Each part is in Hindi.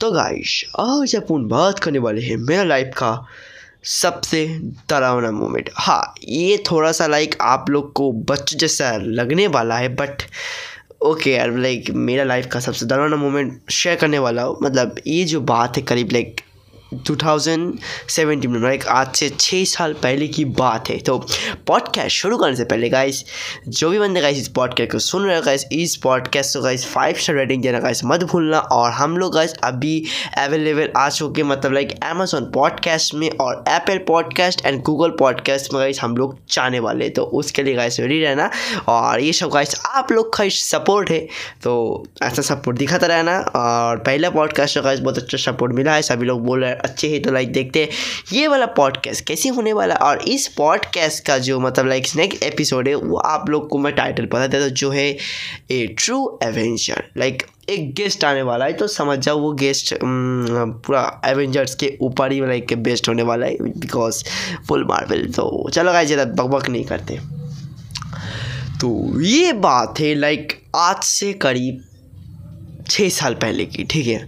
तो गाइश आज अपन बात करने वाले हैं मेरा लाइफ का सबसे डरावना मोमेंट हाँ ये थोड़ा सा लाइक आप लोग को बच्चे जैसा लगने वाला है बट ओके यार लाइक मेरा लाइफ का सबसे डरावना मोमेंट शेयर करने वाला हूँ। मतलब ये जो बात है करीब लाइक 2017 में लाइक आज से छः साल पहले की बात है। तो पॉडकास्ट शुरू करने से पहले गाइस जो भी बंदे गाइस इस पॉडकास्ट को सुन रहे गाइस इस पॉडकास्ट को गाइस फाइव स्टार रेटिंग देना गाइस मत भूलना। और हम लोग गाइस अभी अवेलेबल आ चुके मतलब लाइक अमेजोन पॉडकास्ट में और Apple podcast and Google podcast में गाइस हम लोग जाने वाले तो उसके लिए गाइस रेडी रहना। और ये सब गाइस आप लोग का सपोर्ट है। तो ऐसा सपोर्ट दिखाता रहना। और पहला पॉडकास्ट गाइस बहुत अच्छा सपोर्ट मिला है। सभी लोग बोल रहे अच्छे हैं तो लाइक देखते हैं। ये वाला पॉडकास्ट कैसे होने वाला और इस पॉडकास्ट का जो मतलब लाइक नेक्स्ट एपिसोड है, वो आप लोग को मैं टाइटल पता देता हूँ जो है, ए ट्रू एवेंजर लाइक एक गेस्ट आने वाला है तो समझ जाओ, वो गेस्ट पूरा एवेंजर्स के ऊपर ही लाइक बेस्ट होने वाला है बिकॉज़ फुल मार्वल तो चलो गाइस ज़्यादा बकबक नहीं करते। तो ये बात है लाइक आज से करीब छः साल पहले की, ठीक है?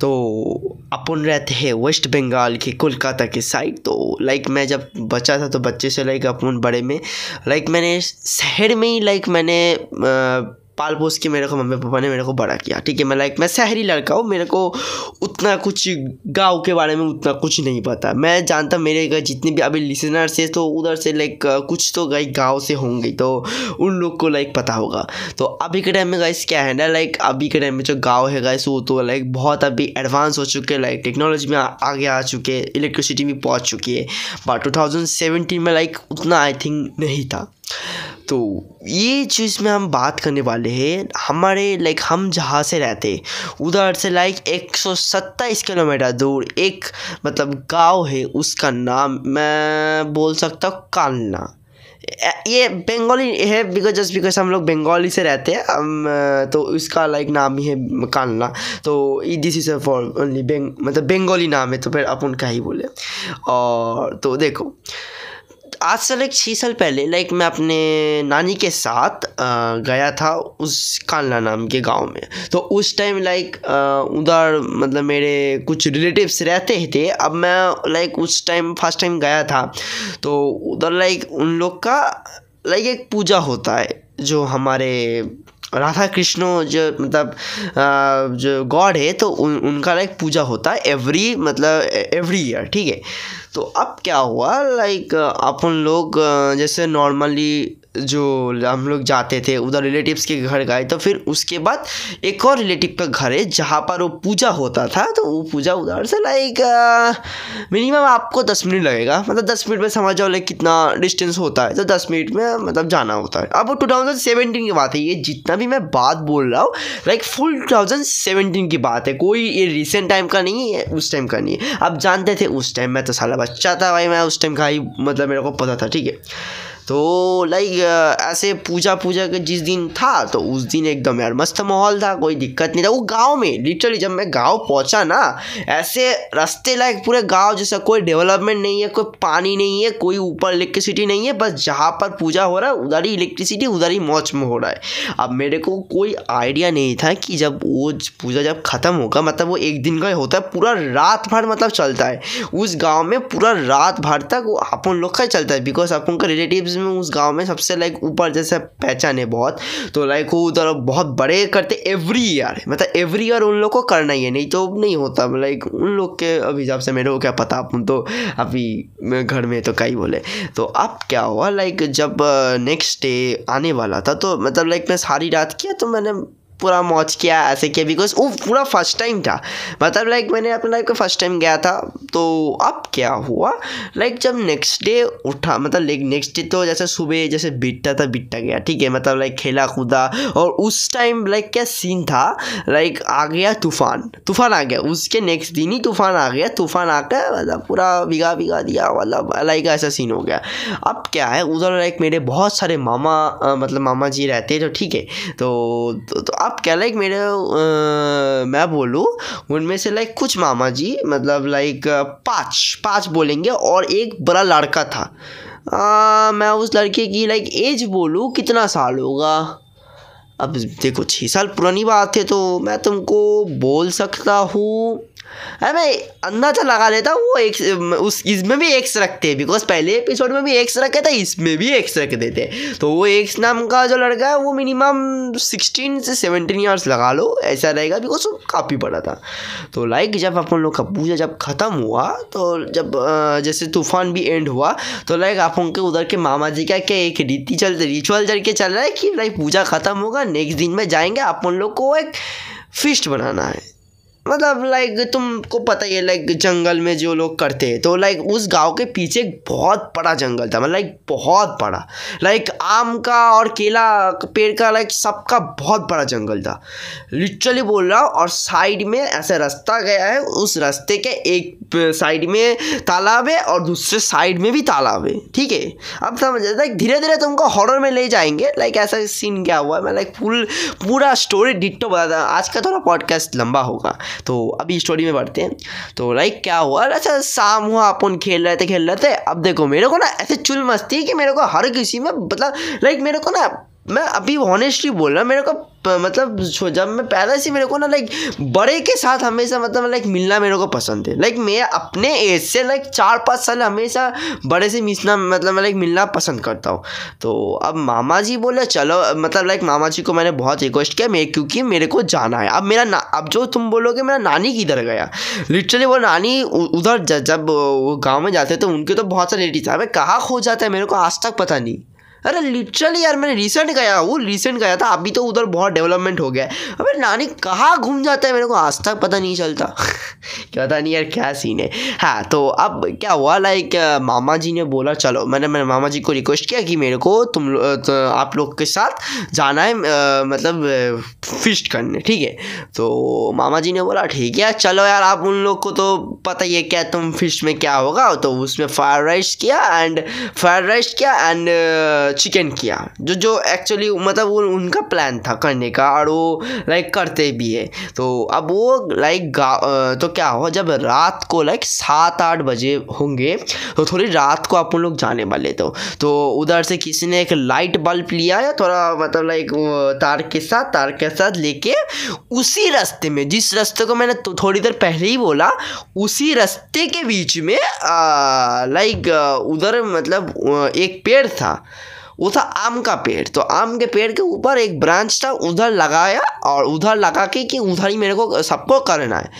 तो अपन रहते हैं वेस्ट बंगाल के कोलकाता के साइड तो लाइक मैं जब बच्चा था तो बच्चे से लाइक अपन बड़े में लाइक मैंने शहर में ही लाइक मैंने पाल पोस के मेरे को मम्मी पापा ने मेरे को बड़ा किया, ठीक है? मैं लाइक मैं शहरी लड़का हूँ, मेरे को उतना कुछ गाँव के बारे में उतना कुछ नहीं पता। मैं जानता मेरे घर जितने भी अभी लिसनर्स है तो उधर से लाइक कुछ तो गाइक गाँव से होंगे तो उन लोग को लाइक पता होगा। तो अभी के टाइम में गाइस क्या है ना लाइक अभी के टाइम में जो गाँव है गाइस वो तो लाइक बहुत अभी एडवांस हो चुके हैं लाइक टेक्नोलॉजी में आगे आ चुके हैं इलेक्ट्रिसिटी भी पहुँच चुकी है। बट टू में लाइक उतना आई थिंक नहीं था। तो ये चीज़ में हम बात करने वाले हैं, हमारे लाइक हम जहाँ से रहते उधर से लाइक एक सौ सत्ताईस किलोमीटर दूर एक मतलब गाँव है, उसका नाम मैं बोल सकता हूँ कालना। ये बंगाली है बिकॉज़ जस्ट बिकॉज़ हम लोग बंगाली से रहते हैं, हम तो इसका लाइक नाम ही है कालना। तो दिस इज़ फॉर ओनली बेंग मतलब बंगाली नाम है तो फिर अपन का ही बोले। और तो देखो आज से लाइक छः साल पहले लाइक मैं अपने नानी के साथ गया था उस कानला नाम के गाँव में। तो उस टाइम लाइक उधर मतलब मेरे कुछ रिलेटिव्स रहते थे। अब मैं लाइक उस टाइम फ़र्स्ट टाइम गया था। तो उधर लाइक उन लोग का लाइक एक पूजा होता है, जो हमारे राधा कृष्ण जो मतलब जो गॉड है तो उन, उनका लाइक पूजा होता है एवरी मतलब एवरी ईयर ठीक है? तो अब क्या हुआ लाइक अपन लोग जैसे नॉर्मली जो हम लोग जाते थे, उधर रिलेटिव्स के घर गए तो फिर उसके बाद एक और रिलेटिव का घर है, जहाँ पर वो पूजा होता था तो वो पूजा उधर से लाइक मिनिमम आपको दस मिनट लगेगा। मतलब दस मिनट में समझ जाओ लाइक कितना डिस्टेंस होता है तो दस मिनट में मतलब जाना होता है। अब वो टू थाउज़ेंड सेवेंटीन की बात है, ये जितना भी मैं बात बोल रहा हूँ like full two thousand seventeen की बात है। कोई ये रिसेंट टाइम का नहीं है, उस टाइम का नहीं है। अब जानते थे उस टाइम मैं तो साला बच्चा था भाई, मैं उस टाइम का ही मतलब मेरे को पता था, ठीक है। तो लाइक ऐसे पूजा पूजा के जिस दिन था तो उस दिन एकदम यार मस्त माहौल था, कोई दिक्कत नहीं था। वो गाँव में लिटरली जब मैं गाँव पहुँचा ना, ऐसे रास्ते लाइक पूरे गाँव जैसा, कोई डेवलपमेंट नहीं है, कोई पानी नहीं है, कोई ऊपर इलेक्ट्रिसिटी नहीं है, बस जहाँ पर पूजा हो रहा है, उधर ही इलेक्ट्रिसिटी उधर ही मौज में हो रहा है। अब मेरे को कोई आइडिया नहीं था कि जब वो पूजा जब ख़त्म होगा मतलब वो एक दिन का ही होता है, पूरा रात भर मतलब चलता है। उस गाँव में पूरा रात भर तक वो अपन लोग का ही चलता है बिकॉज़ अपन का रिलेटिव्स में, उस गाँव में सबसे लाइक ऊपर जैसे पहचान है बहुत तो लाइक वो उधर बहुत बड़े करते एवरी ईयर मतलब एवरी ईयर उन लोग को करना ही है, नहीं तो नहीं होता। लाइक उन लोग के अभी हिसाब से मेरे को क्या पता आप तो अभी घर में तो कई बोले। तो अब क्या हुआ लाइक जब नेक्स्ट डे आने वाला था तो मतलब लाइक मैं सारी रात किया तो मैंने पूरा मौज किया ऐसे किया बिकॉज़ वो पूरा फ़र्स्ट टाइम था। मतलब लाइक मैंने अपने लाइफ का फ़र्स्ट टाइम गया था तो अब क्या हुआ? लाइक जब नेक्स्ट डे उठा मतलब लाइक नेक्स्ट डे तो जैसे सुबह जैसे बिट्टा था बिट्टा गया ठीक है? मतलब लाइक खेला कूदा और उस टाइम लाइक क्या सीन था? लाइक आ गया तूफ़ान तूफ़ान आ गया उसके नेक्स्ट दिन ही तूफ़ान आ गया तूफ़ान आकर मतलब पूरा भिगा भिगा दिया मतलब लाइक ऐसा सीन हो गया। अब क्या है उधर लाइक मेरे बहुत सारे मामा मतलब मामा जी रहते हैं तो ठीक है? तो, तो, तो आप क्या लाइक मेरे आ, मैं बोलूँ उनमें से लाइक कुछ मामा जी मतलब लाइक पाँच पाँच बोलेंगे और एक बड़ा लड़का था। आ, मैं उस लड़के की लाइक एज बोलूँ कितना साल होगा? अब देखो छः साल पुरानी बात है तो मैं तुमको बोल सकता हूँ अरे मैं अंदाज़ा लगा लेता हूँ, वो एक उस, इसमें भी एक्स रखते हैं बिकॉज़ पहले एपिसोड में भी एक्स रखे थे, इसमें भी एक्स रख देते तो वो एक्स नाम का जो लड़का है, वो मिनिमम सिक्सटीन से सेवनटीन ईयर्स लगा लो, ऐसा रहेगा बिकॉज़ वो काफ़ी बड़ा था। तो लाइक जब अपन लोग का पूजा जब ख़त्म हुआ तो जब जैसे तूफ़ान भी एंड हुआ तो लाइक आप उनके उधर के मामा जी का क्या एक रीति चल रिचुअल चल के चल रहा है कि लाइक पूजा ख़त्म होगा नेक्स्ट दिन में जाएँगे अपन लोग को एक फिस्ट बनाना है। मतलब लाइक तुमको पता ही है लाइक जंगल में जो लोग करते हैं तो लाइक उस गाँव के पीछे एक बहुत बड़ा जंगल था मतलब लाइक बहुत बड़ा। लाइक आम का और केला, पेड़ का लाइक सबका बहुत बड़ा जंगल था। लिटरली बोल रहा हूँ, और साइड में ऐसे रास्ता गया है, उस रास्ते के एक साइड में तालाब है, और दूसरे साइड में भी तालाब है, ठीक है? अब समझ लाइक धीरे धीरे तुमको हॉरर में ले जाएँगे लाइक ऐसा सीन क्या हुआ है, मैं लाइक फुल पूरा स्टोरी डिट्टो बता आज का थोड़ा पॉडकास्ट लंबा होगा। तो अभी स्टोरी में बढ़ते हैं। तो लाइक क्या हुआ? अच्छा शाम हुआ, अपन खेल रहे थे, खेल रहे थे। अब देखो, मेरे को ना ऐसे चुल मस्ती कि मेरे को हर किसी में मतलब लाइक मेरे को ना मैं अभी ऑनेस्टली बोल रहा हूँ, मेरे को मतलब जब मैं पैदा से मेरे को ना लाइक बड़े के साथ हमेशा मतलब लाइक मिलना मेरे को पसंद है। लाइक मैं अपने एज से लाइक चार पाँच साल हमेशा बड़े से मिलना मतलब मैं लाइक मिलना पसंद करता हूँ। तो अब मामा जी बोले, चलो मतलब लाइक मामा जी को मैंने बहुत रिक्वेस्ट किया, मैं, क्योंकि मेरे को जाना है। अब मेरा ना, अब जो तुम बोलोगे, मेरा नानी किधर गया? लिटरली वो नानी उधर जब वो गाँव में जाते तो उनके तो बहुत सारे रिलेटिव था कहाँ खो जाता है, मेरे को आज तक पता नहीं। अरे लिटरली यार मैंने रिसेंट गया वो रिसेंट गया था अभी तो उधर बहुत डेवलपमेंट हो गया है। अबे नानी कहाँ घूम जाता है मेरे को आज तक पता नहीं चलता। क्या पता नहीं यार क्या सीन है। हाँ तो अब क्या हुआ लाइक मामा जी ने बोला चलो मैंने मैंने मामा जी को रिक्वेस्ट किया कि मेरे को तुम तो आप लोग के साथ जाना है आ, मतलब फिस्ट करने ठीक है? तो मामा जी ने बोला ठीक है चलो यार आप उन लोग को तो पता ही है क्या तुम फ़िश में क्या होगा। तो उसमें फ्राइड राइस किया एंड फ्राइड राइस किया एंड चिकन किया। जो जो एक्चुअली मतलब वो उनका प्लान था करने का और वो लाइक करते भी है। तो अब वो लाइक तो क्या हुआ? जब रात को लाइक सात आठ बजे होंगे तो थोड़ी रात को अपन लोग जाने वाले तो। तो उधर से किसी ने एक लाइट बल्ब लिया या थोड़ा मतलब लाइक तार के साथ, तार के साथ लेके उसी रास्ते में, जिस रास्ते को मैंने तो थोड़ी देर पहले ही बोला, उसी रास्ते के बीच में लाइक उधर मतलब एक पेड़ था। वो था आम का पेड़। तो आम के पेड़ के ऊपर एक ब्रांच था, उधर लगाया और उधर लगा के कि उधर ही मेरे को सबको करना है।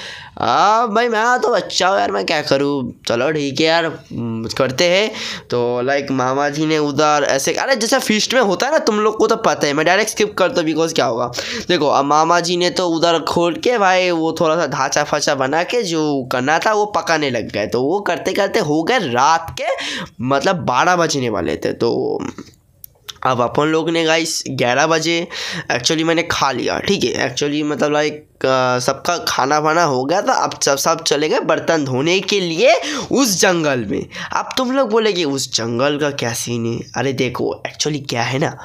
आ भाई मैं तो अच्छा हूँ यार, मैं क्या करूँ? चलो ठीक है यार करते हैं। तो लाइक मामा जी ने उधर ऐसे, अरे जैसा फिस्ट में होता है ना, तुम लोग को तो पता है, मैं डायरेक्ट स्किप करता हूँ बिकॉज़ क्या होगा? देखो, अब मामा जी ने तो उधर खोल के भाई वो थोड़ा सा ढांचा फाचा बना के जो करना था वो पकाने लग गए। तो वो करते करते हो गए रात के मतलब बारह बजने वाले थे। तो अब अपन लोग ने गाइस ग्यारह बजे एक्चुअली मैंने खा लिया, ठीक है? एक्चुअली मतलब लाइक सबका खाना वाना हो गया था, अब सब सब चले गए बर्तन धोने के लिए उस जंगल में। अब तुम लोग बोलेगे उस जंगल का क्या सीन है? अरे देखो एक्चुअली क्या है ना,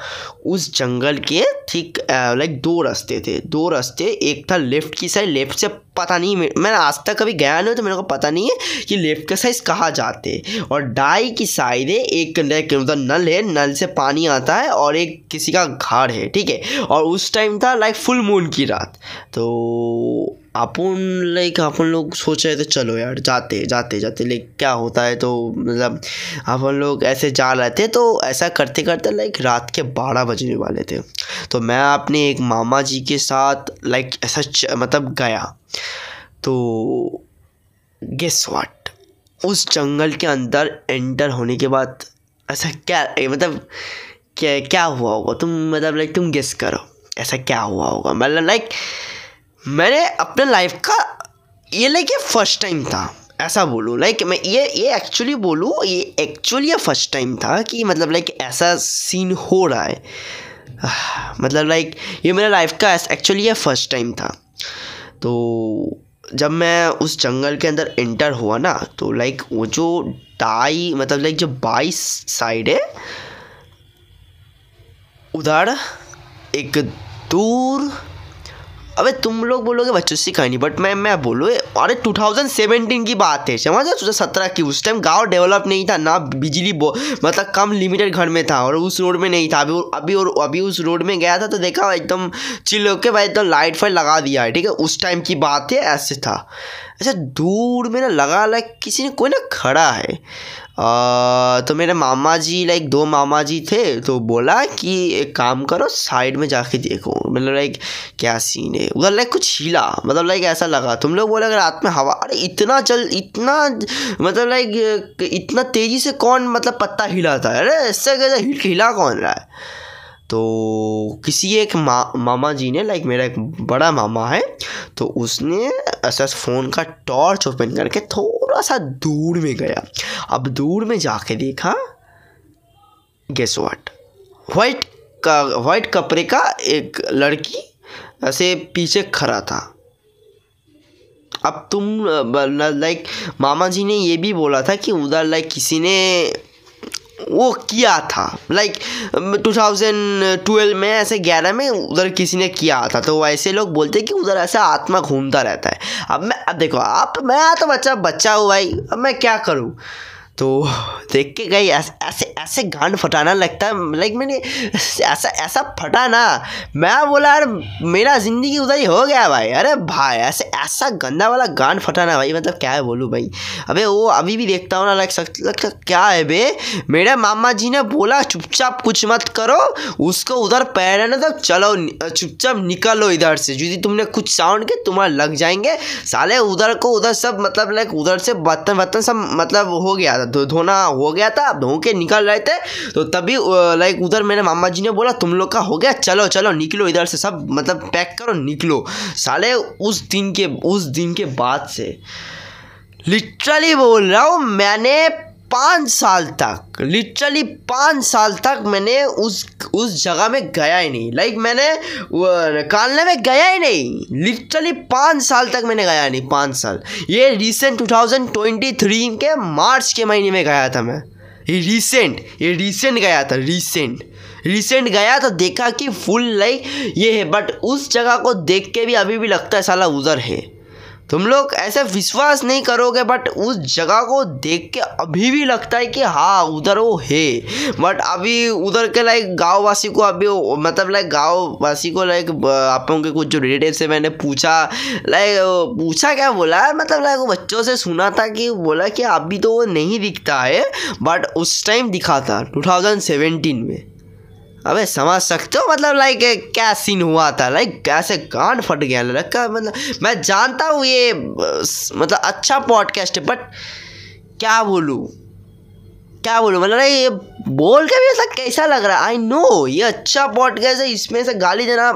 उस जंगल के ठीक लाइक दो रास्ते थे। दो रास्ते, एक था लेफ़्ट की साइड लेफ़्ट से पता नहीं, मैं आज तक कभी गया नहीं तो मेरे को पता नहीं है कि लेफ़्ट का साइज़ कहाँ जाते और डाई की साइड है, एक मतलब नल है, नल से पानी आता है और एक किसी का घर है, ठीक है? और उस टाइम था लाइक फुल मून की रात। तो अपन लाइक अपन लोग सोच रहे थे, चलो यार, जाते जाते जाते लाइक क्या होता है? तो मतलब अपन लोग ऐसे जा रहे थे तो ऐसा करते करते लाइक रात के बारह बजने वाले थे। तो मैं अपने एक मामा जी के साथ लाइक ऐसा मतलब गया। तो गेस वाट उस जंगल के अंदर एंटर होने के बाद ऐसा क्या मतलब क्या क्या हुआ होगा? तुम मतलब लाइक तुम गेस करो, ऐसा क्या हुआ होगा? मतलब लाइक मैंने अपने लाइफ का ये लाइक ये फ़र्स्ट टाइम था, ऐसा बोलूँ। लाइक मैं ये ये एक्चुअली बोलूँ, ये एक्चुअली ये फ़र्स्ट टाइम था कि मतलब लाइक ऐसा सीन हो रहा है। मतलब लाइक ये मेरा लाइफ का एक्चुअली ये फ़र्स्ट टाइम था। तो जब मैं उस जंगल के अंदर एंटर हुआ ना तो लाइक वो जो टाई मतलब लाइक जो बाईस साइड है, उधर एक दूर अबे तुम लोग बोलोगे बच्चों से कहानी बट मैं मैं बोलूँ अरे 2017 की बात है, समझ दो सत्रह की, उस टाइम गाँव डेवलप नहीं था, ना बिजली मतलब कम लिमिटेड घर में था, और उस रोड में नहीं था, अभी अभी और, अभी उस रोड में गया था तो देखा, एकदम चिल के भाई, एकदम लाइट फाइट लगा दिया है, ठीक है? उस टाइम की बात है, ऐसे था। ऐसा दूर में ना लगा लाइक किसी ने, कोई ना खड़ा है। तो मेरे मामा जी लाइक दो मामा जी थे तो बोला कि एक काम करो साइड में जाके देखो। मतलब लाइक क्या सीन है? उधर लाइक कुछ हिला। मतलब लाइक ऐसा लगा। तुम लोग बोले रात में हवा, अरे, इतना चल, इतना मतलब लाइक इतना तेज़ी से कौन मतलब पत्ता हिलाता है? अरे, इससे हिला कौन रहा है? तो किसी एक मा, मामा जी ने लाइक मेरा एक बड़ा मामा है तो उसने ऐसा फ़ोन का टॉर्च ओपन करके थोड़ा सा दूर में गया। अब दूर में जाके देखा गेस वाट वाइट का वाइट कपड़े का एक लड़की ऐसे पीछे खड़ा था। अब तुम लाइक मामा जी ने ये भी बोला था कि उधर लाइक किसी ने वो किया था। लाइक थाउज़ेंड ट्वेल्व में ऐसे ग्यारह में उधर किसी ने किया था तो ऐसे लोग बोलते हैं कि उधर ऐसा आत्मा घूमता रहता है। अब मैं, अब देखो आप मैं तो बच्चा बच्चा हूँ भाई, अब मैं क्या करूँ? तो देख के गई, ऐसे ऐसे गांड फटाना लगता है लाइक मैंने ऐसा ऐसा फटा ना। मैं बोला, यार, मेरा ज़िंदगी उधर ही हो गया भाई। अरे भाई, ऐसे, ऐसा गंदा वाला गांड फटाना भाई मतलब क्या है बोलूँ भाई। अबे वो अभी भी देखता हूँ ना लाइक लगता क्या है बे? मेरे मामा जी ने बोला, चुपचाप कुछ मत करो, उसको उधर पैर ना तो चलो चुपचाप निकलो इधर से। यदि तुमने कुछ साउंड के तुम्हारा लग जाएँगे। साले उधर को उधर सब मतलब लाइक उधर से बर्तन बर्तन सब मतलब हो गया धोना हो गया था, धो के निकल रहे थे। तो तभी लाइक उधर मेरे मामा जी ने बोला, तुम लोग का हो गया, चलो चलो, निकलो इधर से, सब मतलब पैक करो, निकलो। साले उस दिन के, उस दिन के बाद से लिटरली बोल रहा हूँ, मैंने पाँच साल तक लिटरली पाँच साल तक मैंने उस उस जगह में गया ही नहीं। लाइक मैंने कालने में गया ही नहीं। लिटरली पाँच साल तक मैंने गया नहीं, पाँच साल। ये रिसेंट 2023 के मार्च के महीने में गया था मैं। ये रिसेंट ये रिसेंट गया था रिसेंट रिसेंट गया तो देखा कि फुल लाइक ये है बट उस जगह को देख के भी अभी भी लगता है साला उधर है। तुम लोग ऐसे विश्वास नहीं करोगे बट उस जगह को देख के अभी भी लगता है कि हाँ उधर वो है। बट अभी उधर के लाइक गाँव वासी को अभी मतलब लाइक गाँव वासी को लाइक आप लोगों के कुछ जो रिलेटिव से मैंने पूछा लाइक पूछा क्या बोला? है मतलब लाइक वो बच्चों से सुना था कि बोला कि अभी तो वो नहीं दिखता है बट उस टाइम दिखा था टू में। अबे, समझ सकते हो? मतलब लाइक क्या सीन हुआ था? लाइक कैसे कान फट गया? लड़का मतलब मैं जानता हूँ ये मतलब अच्छा पॉडकास्ट है बट क्या बोलूँ? क्या बोलूँ? मतलब ये बोल के भी ऐसा कैसा लग रहा है? आई नो ये अच्छा पॉडकास्ट है, इसमें से गाली देना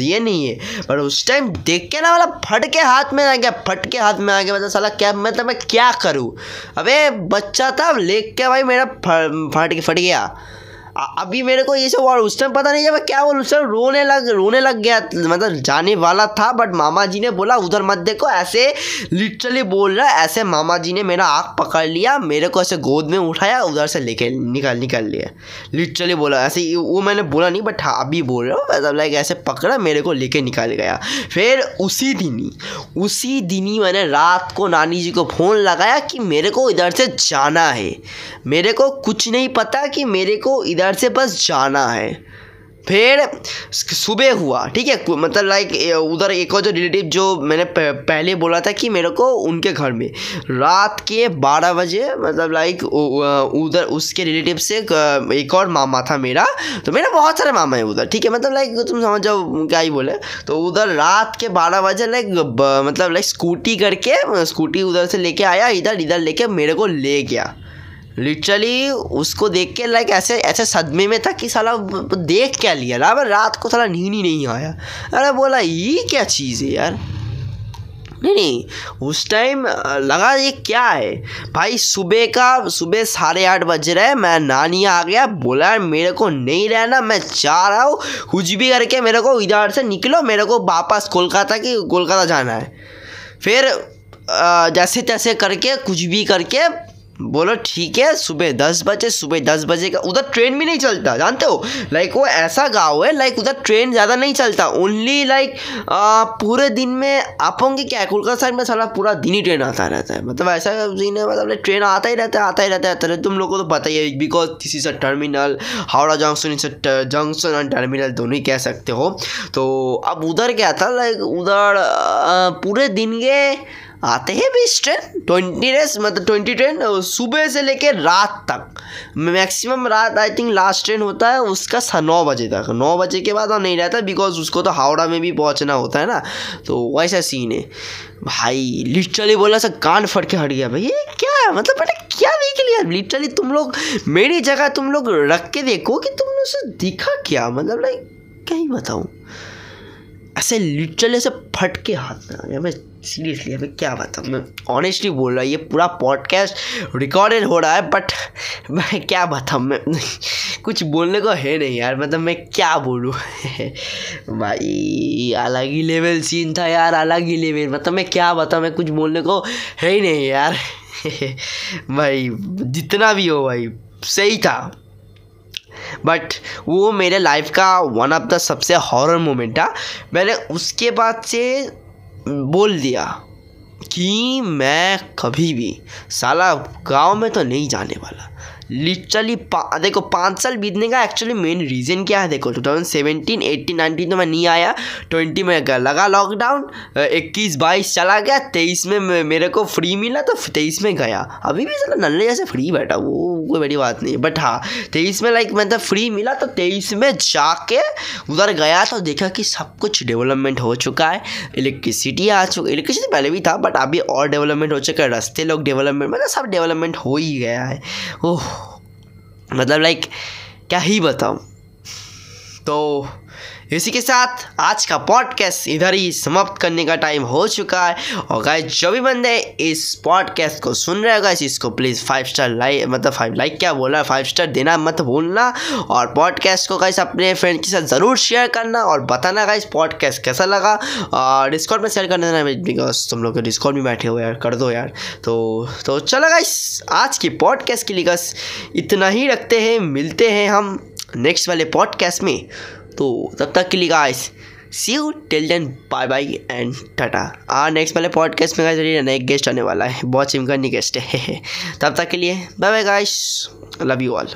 ये नहीं है। पर उस टाइम देख के ना मतलब फट के हाथ में आ गया, फट के हाथ में आ गया मतलब साला, क्या मतलब मैं क्या करूँ? अबे, बच्चा था, लेक के भाई मेरा फट फट गया। अभी मेरे को ये सब और उस टाइम पता नहीं जब क्या बोल, उस टाइम रोने लग रोने लग गया मतलब जाने वाला था बट मामा जी ने बोला, उधर मत देखो, ऐसे लिटरली बोल रहा है, ऐसे मामा जी ने मेरा आँख पकड़ लिया, मेरे को ऐसे गोद में उठाया, उधर से लेके निकल निकल लिया। लिटरली बोला, ऐसे वो मैंने बोला नहीं बट हाँ अभी बोल रहा हूँ मतलब लाइक ऐसे पकड़ा, मेरे को लेके निकल गया। फिर उसी दिन ही, उसी दिन ही मैंने रात को नानी जी को फ़ोन लगाया कि मेरे को इधर से जाना है। मेरे को कुछ नहीं पता कि मेरे को इधर इधर से बस जाना है। फिर सुबह हुआ, ठीक है? मतलब लाइक उधर एक और जो रिलेटिव जो मैंने पहले बोला था कि मेरे को उनके घर में रात के बारह बजे मतलब लाइक उधर उसके रिलेटिव से एक और मामा था मेरा तो मेरा बहुत सारे मामा है उधर, ठीक है? मतलब लाइक तुम समझ जाओ क्या ही बोले। तो उधर रात के बारह बजे लाइक मतलब लाइक स्कूटी करके स्कूटी उधर से लेके आया इधर इधर लेके मेरे को ले गया। लिटरली उसको देख के लाइक ऐसे ऐसे सदमे में था कि साला देख क्या लिया। ना रात को साला नींद ही नहीं आया। अरे बोला, ये क्या चीज़ है यार? नहीं नहीं, उस टाइम लगा ये क्या है? भाई, सुबह का, सुबह साढ़े आठ बज रहे मैं नानी आ गया, बोला, यार, मेरे को नहीं रहना, मैं जा रहा हूँ, कुछ भी करके मेरे को इधर से निकलो, मेरे को वापस कोलकाता की, कोलकाता जाना है। फिर जैसे तैसे करके, कुछ भी करके बोलो, ठीक है, सुबह दस बजे, सुबह दस बजे का उधर ट्रेन भी नहीं चलता, जानते हो? लाइक वो ऐसा गाँव है लाइक उधर ट्रेन ज़्यादा नहीं चलता। ओनली लाइक पूरे दिन में आप होंगे क्या? कोलकाता साइड में सारा पूरा दिन ही ट्रेन आता रहता है। मतलब ऐसा दिन है मतलब ट्रेन आता ही रहता है, आता ही रहता है। आता तुम लोग को तो पता ही है because this is a terminal Howrah junction is junction and terminal दोनों ही कह सकते हो। तो अब उधर क्या था? लाइक उधर पूरे दिन के आते हैं बीस ट्रेन, ट्वेंटी रेस मतलब ट्वेंटी ट्रेन सुबह से लेके रात तक। मैक्सिमम रात आई थिंक लास्ट ट्रेन होता है, उसका नौ बजे तक। नौ बजे के बाद वो नहीं रहता बिकॉज़ उसको तो हावड़ा में भी पहुँचना होता है ना। तो वैसा सीन है। भाई लिटरली बोला सा, कान फट के हट गया। भाई, ये क्या है? मतलब बेटा, क्या देख लिया लिटरली तुम लोग, मेरी जगह तुम लोग रख के देखो कि तुमने उसे दिखा क्या? मतलब लाइक कहीं बताऊँ? ऐसे लिटरली ऐसे फट के हाथ में आ गया। मैं सीरियसली अभी क्या बताऊँ? मैं ऑनेस्टली बोल रहा ये पूरा पॉडकास्ट रिकॉर्डेड हो रहा है बट मैं क्या बताऊँ? मैं कुछ बोलने को है नहीं यार मतलब मैं क्या बोलूँ? भाई, अलग ही लेवल सीन था यार, अलग ही लेवल मतलब मैं क्या बताऊँ, मैं कुछ बोलने को है ही नहीं यार। भाई, जितना भी हो भाई, सही था। बट वो मेरे लाइफ का वन ऑफ़ द सबसे हॉरर मोमेंट था। मैंने उसके बाद से बोल दिया कि मैं कभी भी साला गाँव में तो नहीं जाने वाला। लिटरली पा, देखो पाँच साल बीतने का एक्चुअली मेन रीज़न क्या है? देखो two thousand seventeen eighteen nineteen तो मैं नहीं आया ट्वेंटी में लगा लॉकडाउन इक्कीस बाईस चला गया तेईस में मेरे को फ्री मिला तो तेईस में गया। अभी भी चला नल्ले जैसे फ्री बैठा वो कोई बड़ी बात नहीं बट हाँ तेईस में लाइक मतलब फ्री मिला तो तेईस में जाके उधर गया तो देखा कि सब कुछ डेवलपमेंट हो चुका है इलेक्ट्रिसिटी आ चुका इलेक्ट्रिसिटी पहले भी था बट अभी और डेवलपमेंट हो चुका है रास्ते लोग डेवलपमेंट मतलब सब डेवलपमेंट हो ही गया है। ओह मतलब लाइक क्या ही बताऊँ? तो इसी के साथ आज का पॉडकास्ट इधर ही समाप्त करने का टाइम हो चुका है। और गाइस जो भी बंदे इस पॉडकास्ट को सुन रहे हो गाइस इसको प्लीज़ फाइव स्टार लाइक मतलब फाइव लाइक क्या बोल रहा है फाइव स्टार देना मत भूलना। और पॉडकास्ट को गाइस अपने फ्रेंड के साथ ज़रूर शेयर करना और बताना गाइस पॉडकास्ट कैसा लगा। और डिस्कॉर्ड में शेयर कर देना बिकॉज़ तुम लोग डिस्कॉर्ड में बैठे हो यार, कर दो यार। तो तो चलो गाइस आज की पॉडकास्ट के लिए बस इतना ही रखते हैं, मिलते हैं हम नेक्स्ट वाले पॉडकास्ट में। तो तब तक के लिए guys see you till then bye bye and tata uh next वाले पॉडकास्ट में गाइस नए गेस्ट आने वाला है, बहुत चिमकनी गेस्ट है। तब तक के लिए bye bye guys love you all